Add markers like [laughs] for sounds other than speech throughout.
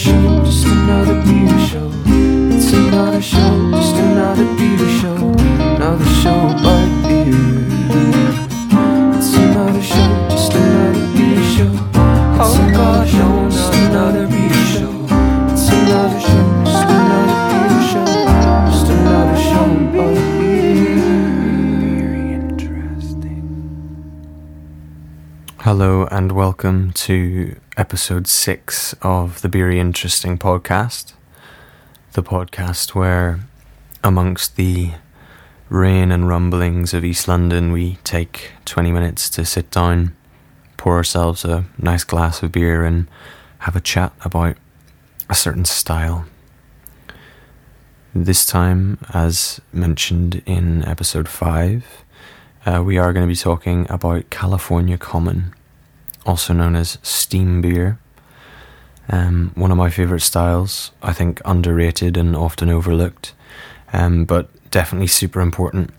show, just another beer show. It's Hello and welcome to episode six of the Beery Interesting podcast. The podcast where, amongst the rain and rumblings of East London, we take 20 minutes to sit down, pour ourselves a nice glass of beer, and have a chat about a certain style. This time, as mentioned in episode five, uh, we are going to be talking about California Common also known as steam beer. Um, one of my favourite styles, I think underrated and often overlooked, um, but definitely super important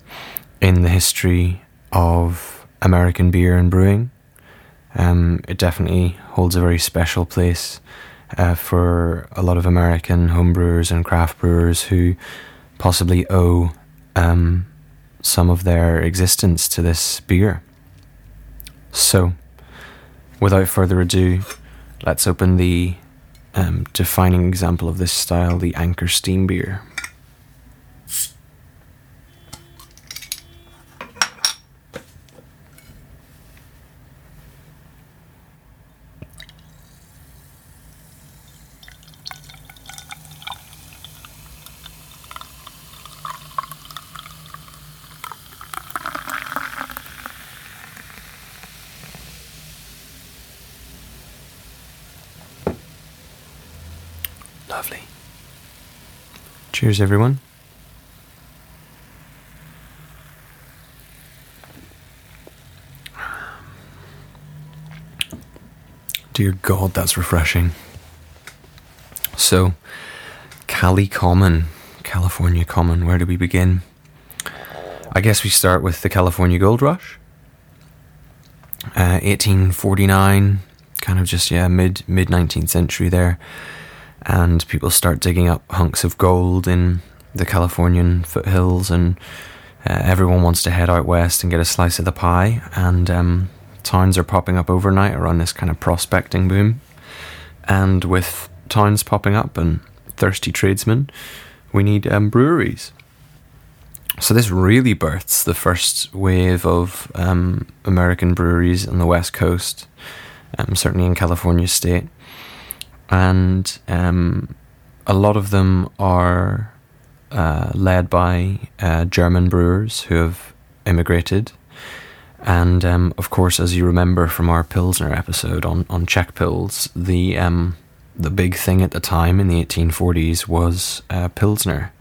in the history of American beer and brewing. Um, it definitely holds a very special place uh, for a lot of American homebrewers and craft brewers who possibly owe um, some of their existence to this beer. So, without further ado, let's open the um, defining example of this style, the Anchor Steam Beer. Lovely. Cheers, everyone. Dear God, that's refreshing. So, Cali Common, California Common, where do we begin? I guess we start with the California Gold Rush. Uh, 1849, kind of just, yeah, mid mid 19th century there and people start digging up hunks of gold in the Californian foothills, and uh, everyone wants to head out west and get a slice of the pie. And um, towns are popping up overnight around this kind of prospecting boom. And with towns popping up and thirsty tradesmen, we need um, breweries. So this really births the first wave of um, American breweries on the west coast, um, certainly in California state and um, a lot of them are uh, led by uh, German brewers who have immigrated. And um, of course, as you remember from our Pilsner episode on, on Czech Pils, the um, the big thing at the time in the 1840s was uh, Pilsner,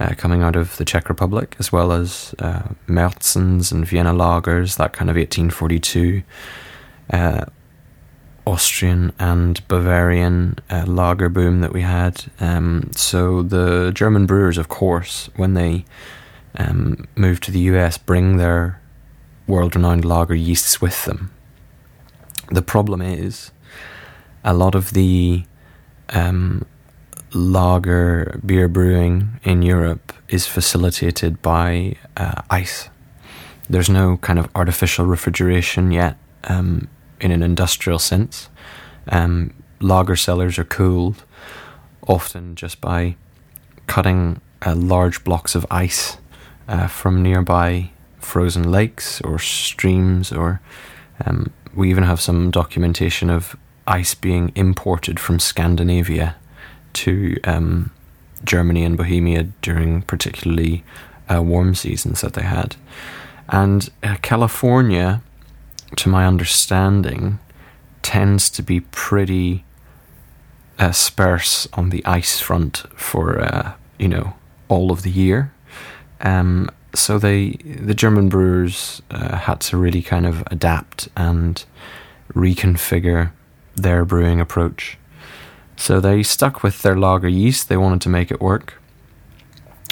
uh, coming out of the Czech Republic, as well as uh, and Vienna lagers, that kind of 1842 uh, Austrian and Bavarian uh, lager boom that we had. Um, so the German brewers, of course, when they um, move to the US, bring their world-renowned lager yeasts with them. The problem is a lot of the um, lager beer brewing in Europe is facilitated by uh, ice. There's no kind of artificial refrigeration yet um, in an industrial sense. Um, lager cellars are cooled often just by cutting uh, large blocks of ice uh, from nearby frozen lakes or streams, or um, we even have some documentation of ice being imported from Scandinavia to um, Germany and Bohemia during particularly uh, warm seasons that they had. And uh, California to my understanding, tends to be pretty uh, sparse on the ice front for uh, you know all of the year. Um, so they the German brewers uh, had to really kind of adapt and reconfigure their brewing approach. So they stuck with their lager yeast. They wanted to make it work,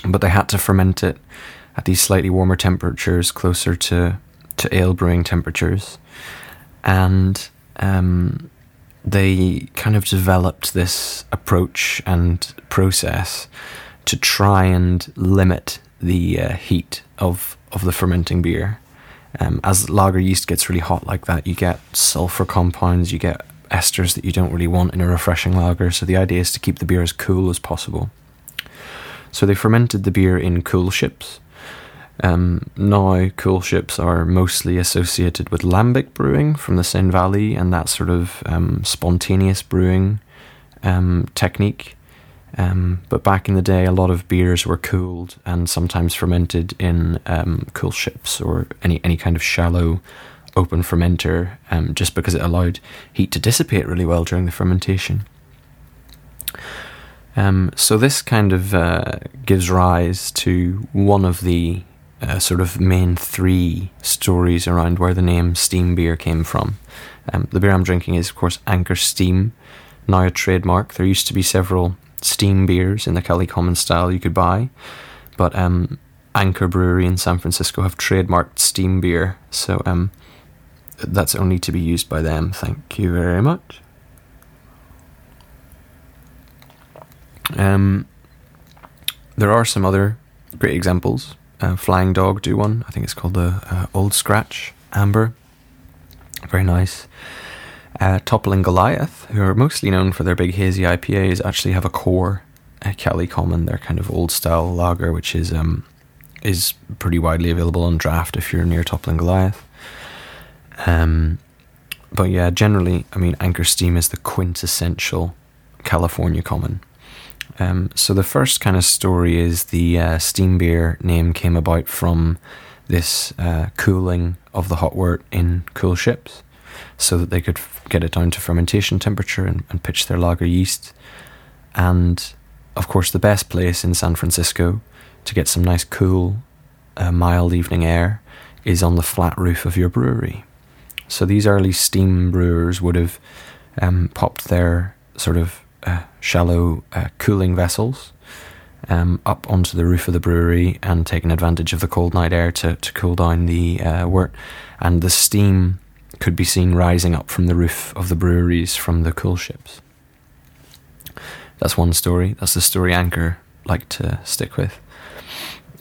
but they had to ferment it at these slightly warmer temperatures, closer to to ale brewing temperatures, and um, they kind of developed this approach and process to try and limit the uh, heat of of the fermenting beer. Um, as lager yeast gets really hot like that, you get sulfur compounds, you get esters that you don't really want in a refreshing lager. So the idea is to keep the beer as cool as possible. So they fermented the beer in coolships. Um, now, coolships are mostly associated with lambic brewing from the Senne Valley and that sort of um, spontaneous brewing um, technique. Um, but back in the day, a lot of beers were cooled and sometimes fermented in um, coolships or any, any kind of shallow open fermenter um, just because it allowed heat to dissipate really well during the fermentation. Um, so this kind of uh, gives rise to one of the uh, sort of main three stories around where the name steam beer came from. Um, the beer I'm drinking is, of course, Anchor Steam, now a trademark. There used to be several steam beers in the Cali Common style you could buy, but um, Anchor Brewery in San Francisco have trademarked steam beer, so um, that's only to be used by them. Thank you very much. Um, there are some other great examples. Uh, Flying Dog do one. I think it's called the uh, Old Scratch Amber. Very nice. Uh, Toppling Goliath, who are mostly known for their big hazy IPAs, actually have a core uh, Cali Common, their kind of old style lager, which is um, is pretty widely available on draft if you're near Toppling Goliath. Um, but yeah, generally, I mean, Anchor Steam is the quintessential California common. Um, so the first kind of story is the uh, steam beer name came about from this uh, cooling of the hot wort in cool ships, so that they could f- get it down to fermentation temperature and, and pitch their lager yeast. And of course, the best place in San Francisco to get some nice, cool, uh, mild evening air is on the flat roof of your brewery. So these early steam brewers would have um, popped their sort of uh, shallow uh, cooling vessels um, up onto the roof of the brewery and taken advantage of the cold night air to, to cool down the uh, wort. And the steam could be seen rising up from the roof of the breweries from the coolships. That's one story. That's the story Anchor like to stick with.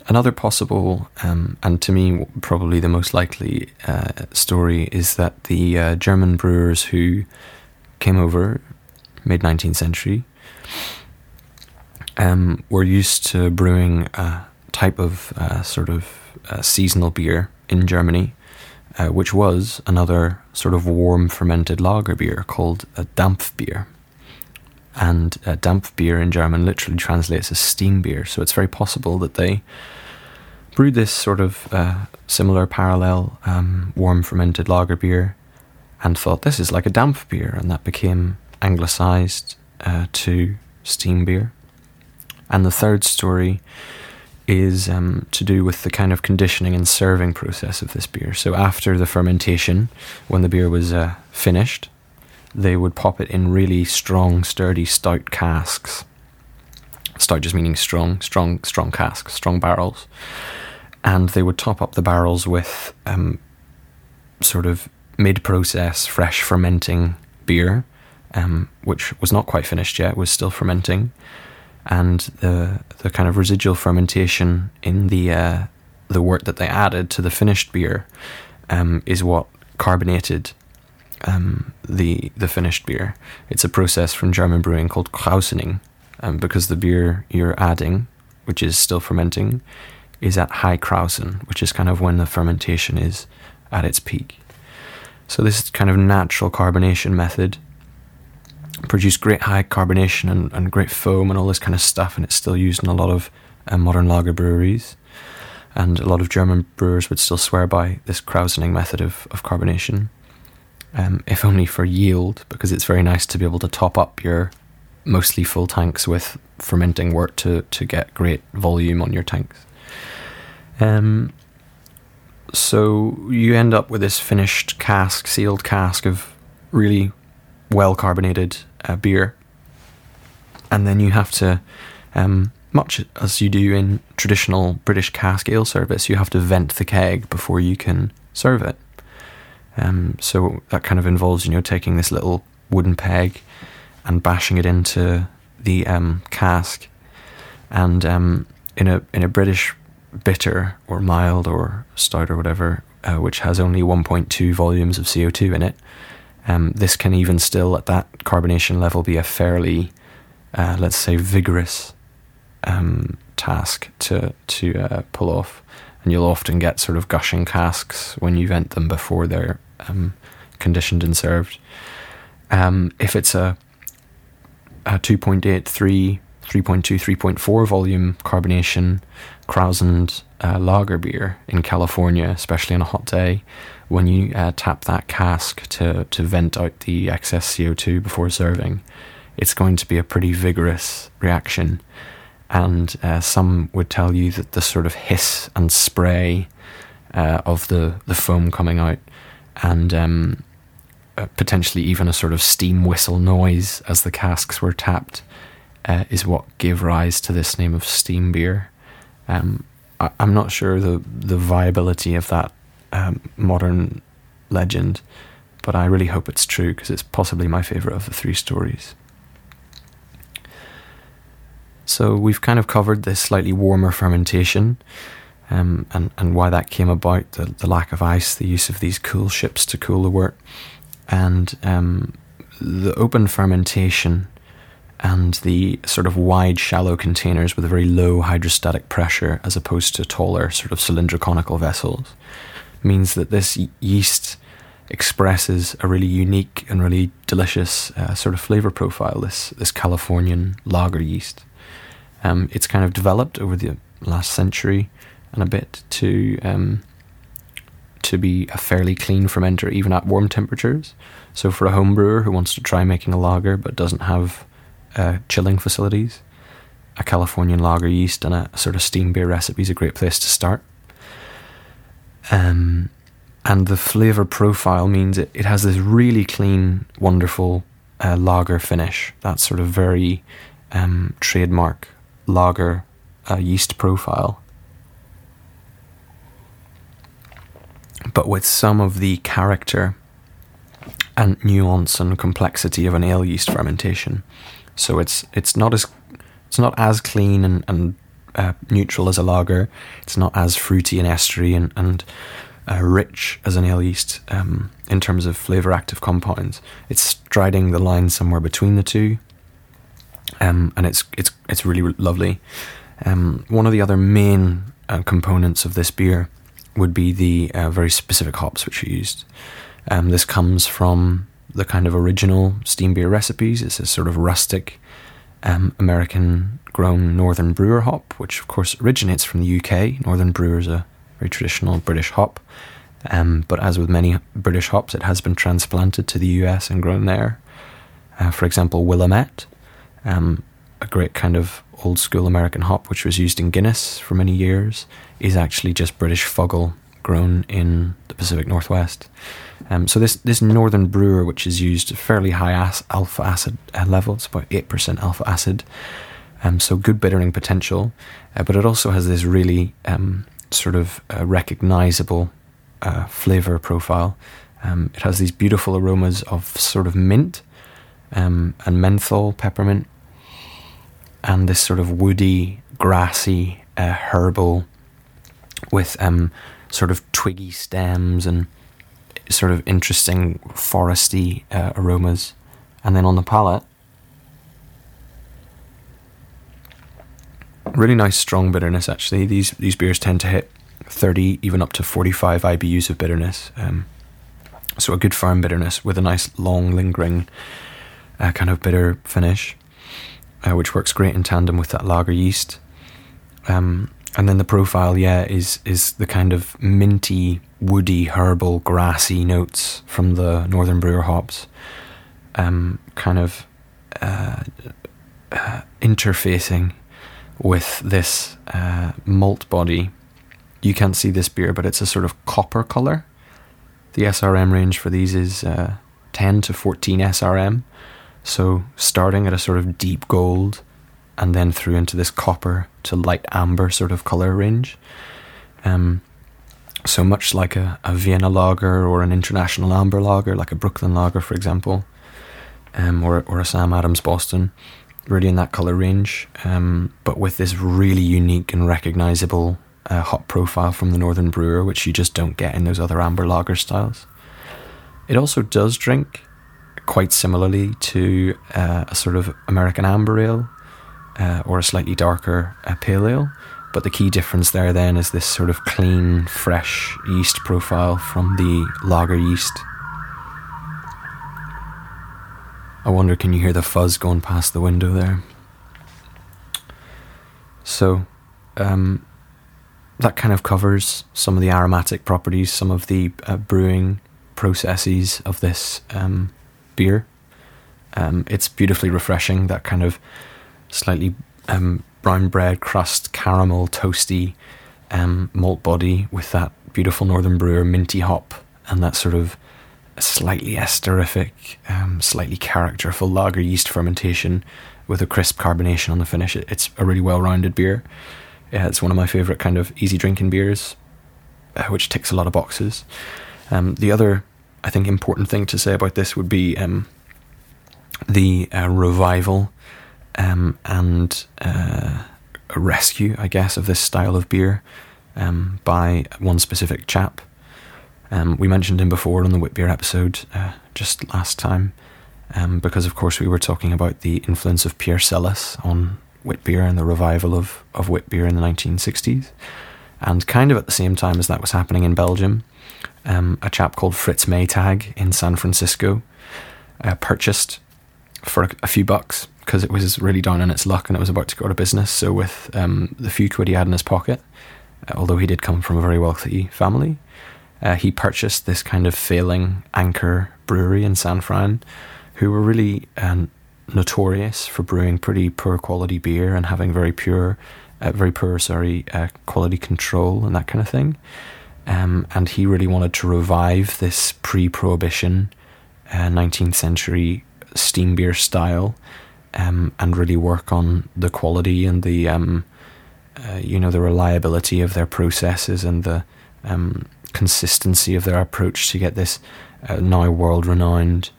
Another possible, um, and to me probably the most likely uh, story, is that the uh, German brewers who came over mid 19th century um, were used to brewing a type of uh, sort of uh, seasonal beer in Germany, uh, which was another sort of warm fermented lager beer called a Dampfbier. And uh, Dampfbier in German literally translates as steam beer, so it's very possible that they brewed this sort of uh, similar parallel um, warm fermented lager beer and thought this is like a damp beer, and that became anglicized uh, to steam beer. And the third story is um, to do with the kind of conditioning and serving process of this beer. So after the fermentation, when the beer was uh, finished, they would pop it in really strong, sturdy, stout casks. Stout just meaning strong, strong, strong casks, strong barrels. And they would top up the barrels with um, sort of mid process, fresh fermenting beer, um, which was not quite finished yet, was still fermenting. And the the kind of residual fermentation in the uh, the wort that they added to the finished beer um, is what carbonated um, the the finished beer. It's a process from German brewing called Krausening, um, because the beer you're adding, which is still fermenting, is at high Krausen, which is kind of when the fermentation is at its peak. So this kind of natural carbonation method produced great high carbonation and, and great foam and all this kind of stuff, and it's still used in a lot of uh, modern lager breweries. And a lot of German brewers would still swear by this Krausening method of, of carbonation um, if only for yield, because it's very nice to be able to top up your mostly full tanks with fermenting wort to, to get great volume on your tanks. Um, so you end up with this finished cask, sealed cask of really well carbonated uh, beer, and then you have to, um, much as you do in traditional British cask ale service, you have to vent the keg before you can serve it. Um, so that kind of involves, you know, taking this little wooden peg and bashing it into the um, cask. And um, in a in a British bitter or mild or stout or whatever, uh, which has only 1.2 volumes of CO2 in it, um, this can even still at that carbonation level be a fairly, uh, let's say, vigorous um, task to to uh, pull off. And you'll often get sort of gushing casks when you vent them before they're um, conditioned and served. Um, if it's a, a 2.8, 3, 3.2, 3.4 volume carbonation Krausend uh, lager beer in California, especially on a hot day, when you uh, tap that cask to, to vent out the excess CO2 before serving, it's going to be a pretty vigorous reaction. And uh, some would tell you that the sort of hiss and spray uh, of the, the foam coming out and um, uh, potentially even a sort of steam whistle noise as the casks were tapped uh, is what gave rise to this name of steam beer. Um, I, am not sure the the viability of that um, modern legend, but I really hope it's true because it's possibly my favorite of the three stories. So we've kind of covered this slightly warmer fermentation. Um, and, and why that came about, the, the lack of ice, the use of these cool ships to cool the wort and um, the open fermentation and the sort of wide, shallow containers with a very low hydrostatic pressure as opposed to taller, sort of cylindroconical vessels means that this yeast expresses a really unique and really delicious uh, sort of flavor profile. This this Californian lager yeast. Um, it's kind of developed over the last century and a bit to um, to be a fairly clean fermenter even at warm temperatures. So for a home brewer who wants to try making a lager but doesn't have uh, chilling facilities, a Californian lager yeast and a, a, sort of steam beer recipe is a great place to start. Um, and the flavor profile means it, it has this really clean, wonderful uh, lager finish. That sort of very um, trademark lager uh, yeast profile. but with some of the character and nuance and complexity of an ale yeast fermentation. So it's it's not as it's not as clean and, and uh, neutral as a lager. It's not as fruity and estery and, and uh, rich as an ale yeast um, in terms of flavor active compounds. It's striding the line somewhere between the two, um, and it's it's it's really lovely. Um, one of the other main uh, components of this beer would be the uh, very specific hops which are used. Um, this comes from the kind of original steam beer recipes. It's a sort of rustic um, American grown Northern Brewer hop, which of course originates from the UK. Northern Brewer is a very traditional British hop. Um, but as with many British hops, it has been transplanted to the US and grown there. Uh, for example, Willamette, um, a great kind of old school American hop, which was used in Guinness for many years, is actually just British Fuggle grown in the Pacific Northwest. Um, so this this northern brewer, which is used fairly high as, alpha acid uh, levels, about eight percent alpha acid, um, so good bittering potential, uh, but it also has this really um, sort of uh, recognizable uh, flavor profile. Um, it has these beautiful aromas of sort of mint um, and menthol, peppermint, and this sort of woody, grassy, uh, herbal with um, sort of twiggy stems and sort of interesting foresty uh, aromas. And then on the palate, really nice strong bitterness actually. These these beers tend to hit 30 even up to 45 IBUs of bitterness. Um, so a good firm bitterness with a nice long lingering uh, kind of bitter finish, uh, which works great in tandem with that lager yeast. Um, and then the profile, yeah, is is the kind of minty, woody, herbal, grassy notes from the Northern Brewer hops, um, kind of uh, uh, interfacing with this uh, malt body. You can't see this beer, but it's a sort of copper color. The SRM range for these is uh, 10 to 14 SRM, so starting at a sort of deep gold and then through into this copper to light amber sort of color range. Um, so much like a, a Vienna lager or an international amber lager, like a Brooklyn lager, for example. um, or or a Sam Adams Boston, really in that color range, um, but with this really unique and recognizable uh, hop profile from the Northern Brewer, which you just don't get in those other amber lager styles. It also does drink quite similarly to uh, a sort of American amber ale uh, or a slightly darker uh, pale ale. But the key difference there then is this sort of clean, fresh yeast profile from the lager yeast. I wonder, can you hear the fuzz going past the window there? So, um, that kind of covers some of the aromatic properties, some of the uh, brewing processes of this um, beer. Um, it's beautifully refreshing, that kind of slightly um, brown bread crust, caramel, toasty um, malt body with that beautiful Northern Brewer minty hop and that sort of slightly esterific, um, slightly characterful lager yeast fermentation with a crisp carbonation on the finish. It's a really well rounded beer. Yeah, it's one of my favourite kind of easy drinking beers, uh, which ticks a lot of boxes. Um, the other, I think, important thing to say about this would be um, the uh, revival um, and uh, a rescue, I guess, of this style of beer um, by one specific chap. Um, we mentioned him before on the wit beer episode uh, just last time, um, because of course we were talking about the influence of Pierre Celis on wit beer and the revival of, of beer in the 1960s. And kind of at the same time as that was happening in Belgium, um, a chap called Fritz Maytag in San Francisco uh, purchased for a, a few bucks because it was really down on its luck and it was about to go out of business. So, with um, the few quid he had in his pocket, uh, although he did come from a very wealthy family, uh, he purchased this kind of failing anchor brewery in San Fran, who were really um, notorious for brewing pretty poor quality beer and having very pure, uh, very poor, sorry, uh, quality control and that kind of thing. Um, and he really wanted to revive this pre-prohibition, 19th uh, century steam beer style um, and really work on the quality and the um, uh, you know the reliability of their processes and the um, consistency of their approach to get this uh, now world renowned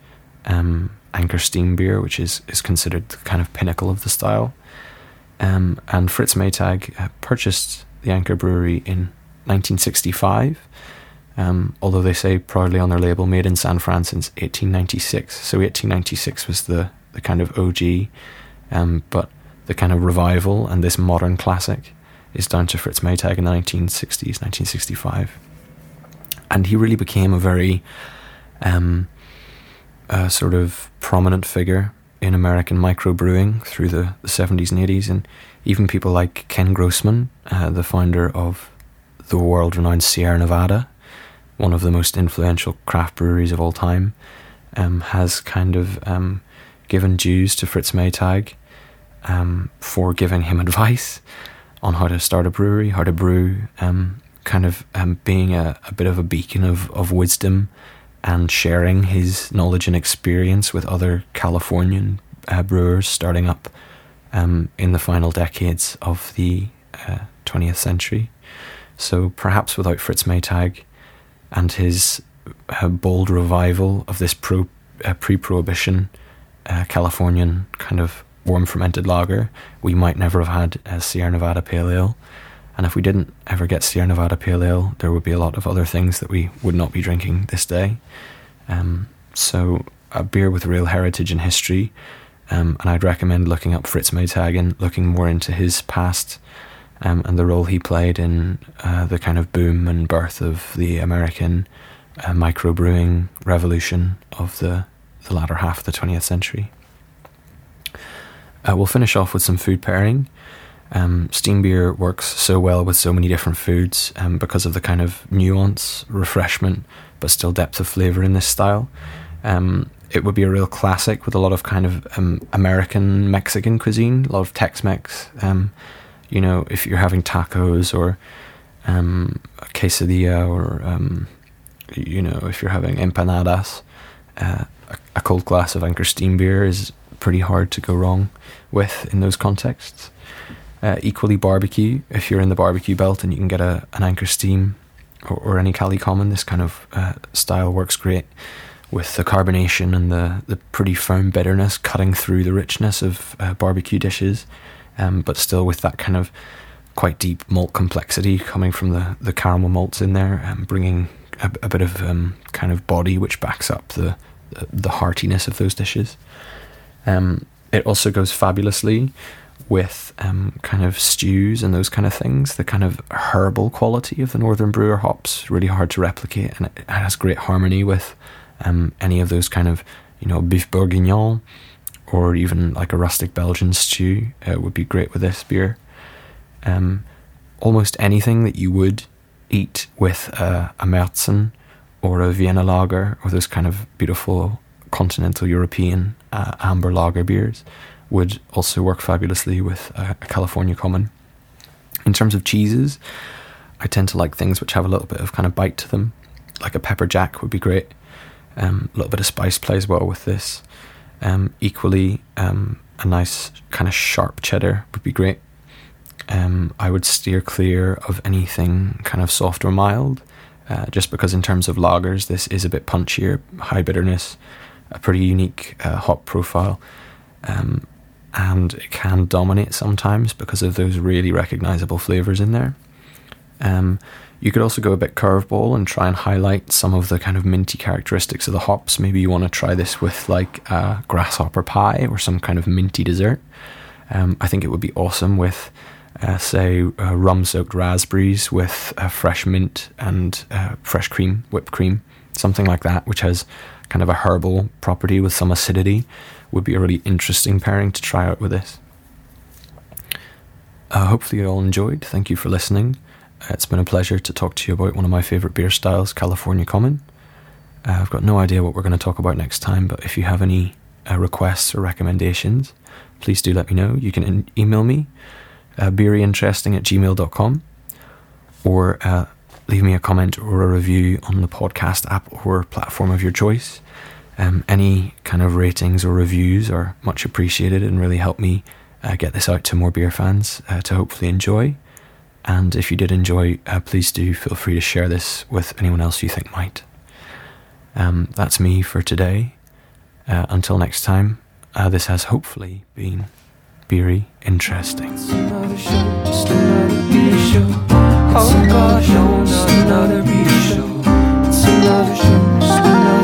um, Anchor Steam beer, which is is considered the kind of pinnacle of the style. Um, and Fritz Maytag uh, purchased the Anchor Brewery in 1965. Um, although they say proudly on their label, made in San Fran since 1896. So 1896 was the the kind of OG, um, but the kind of revival and this modern classic is down to Fritz Maytag in the 1960s, 1965. And he really became a very um, sort of prominent figure in American microbrewing through the, the 70s and 80s. And even people like Ken Grossman, uh, the founder of the world renowned Sierra Nevada, one of the most influential craft breweries of all time, um, has kind of um, given dues to Fritz Maytag um, for giving him [laughs] advice on how to start a brewery, how to brew, um, kind of um, being a, a, bit of a beacon of, of wisdom and sharing his knowledge and experience with other Californian uh, brewers starting up um, in the final decades of the uh, 20th century. So perhaps without Fritz Maytag and his uh, bold revival of this pro, uh, pre-prohibition uh, Californian kind of warm fermented lager, we might never have had a Sierra Nevada Pale Ale. And if we didn't ever get Sierra Nevada Pale Ale, there would be a lot of other things that we would not be drinking this day. Um, so, a beer with real heritage and history. Um, and I'd recommend looking up Fritz Maytag and looking more into his past um, and the role he played in uh, the kind of boom and birth of the American uh, microbrewing revolution of the the latter half of the 20th century. Uh, we'll finish off with some food pairing. Um, steam beer works so well with so many different foods um, because of the kind of nuance, refreshment, but still depth of flavour in this style. Um, it would be a real classic with a lot of kind of um, American Mexican cuisine, a lot of Tex Mex. Um, you know, if you're having tacos or um, quesadilla or, you know, if you're having empanadas, uh, a cold glass of Anchor Steam beer is pretty hard to go wrong with in those contexts. Uh, equally, barbecue, if you're in the barbecue belt and you can get a, an Anchor Steam or, or any Cali Common, this kind of uh, style works great with the carbonation and the, the pretty firm bitterness cutting through the richness of uh, barbecue dishes, um, but still with that kind of quite deep malt complexity coming from the, the caramel malts in there and bringing a, a bit of um, kind of body which backs up the, the, heartiness of those dishes. Um, it also goes fabulously with um, kind of stews and those kind of things. The kind of herbal quality of the Northern Brewer hops really hard to replicate, and it has great harmony with um, any of those kind of you know beef bourguignon or even like a rustic Belgian stew. It would be great with this beer. Um, almost anything that you would eat with a, a Märzen or a Vienna lager or those kind of beautiful continental European uh, amber lager beers would also work fabulously with a, a California common. In terms of cheeses, I tend to like things which have a little bit of kind of bite to them. Like a pepper jack would be great. Um, a little bit of spice plays well with this. Um, equally, um, a nice kind of sharp cheddar would be great. Um, I would steer clear of anything kind of soft or mild, uh, just because in terms of lagers, this is a bit punchier, high bitterness, a pretty unique uh, hop profile. Um, and it can dominate sometimes because of those really recognizable flavors in there. Um, you could also go a bit curveball and try and highlight some of the kind of minty characteristics of the hops. Maybe you want to try this with like a grasshopper pie or some kind of minty dessert. Um, I think it would be awesome with, uh, say, uh, rum soaked raspberries with uh, fresh mint and uh, fresh cream, whipped cream, something like that, which has kind of a herbal property with some acidity would be a really interesting pairing to try out with this. Uh, hopefully, you all enjoyed. Thank you for listening. Uh, it's been a pleasure to talk to you about one of my favourite beer styles, California Common. I've got no idea what we're going to talk about next time, but if you have any requests or recommendations, please do let me know. You can in- email me, uh, beeryinteresting at gmail.com, or uh, leave me a comment or a review on the podcast app or platform of your choice. Um, any kind of ratings or reviews are much appreciated and really help me uh, get this out to more beer fans uh, to hopefully enjoy. And if you did enjoy, uh, please do feel free to share this with anyone else you think might. Um, that's me for today. Uh, until next time, uh, this has hopefully been beery interesting. Another show. Oh, oh show. It's another.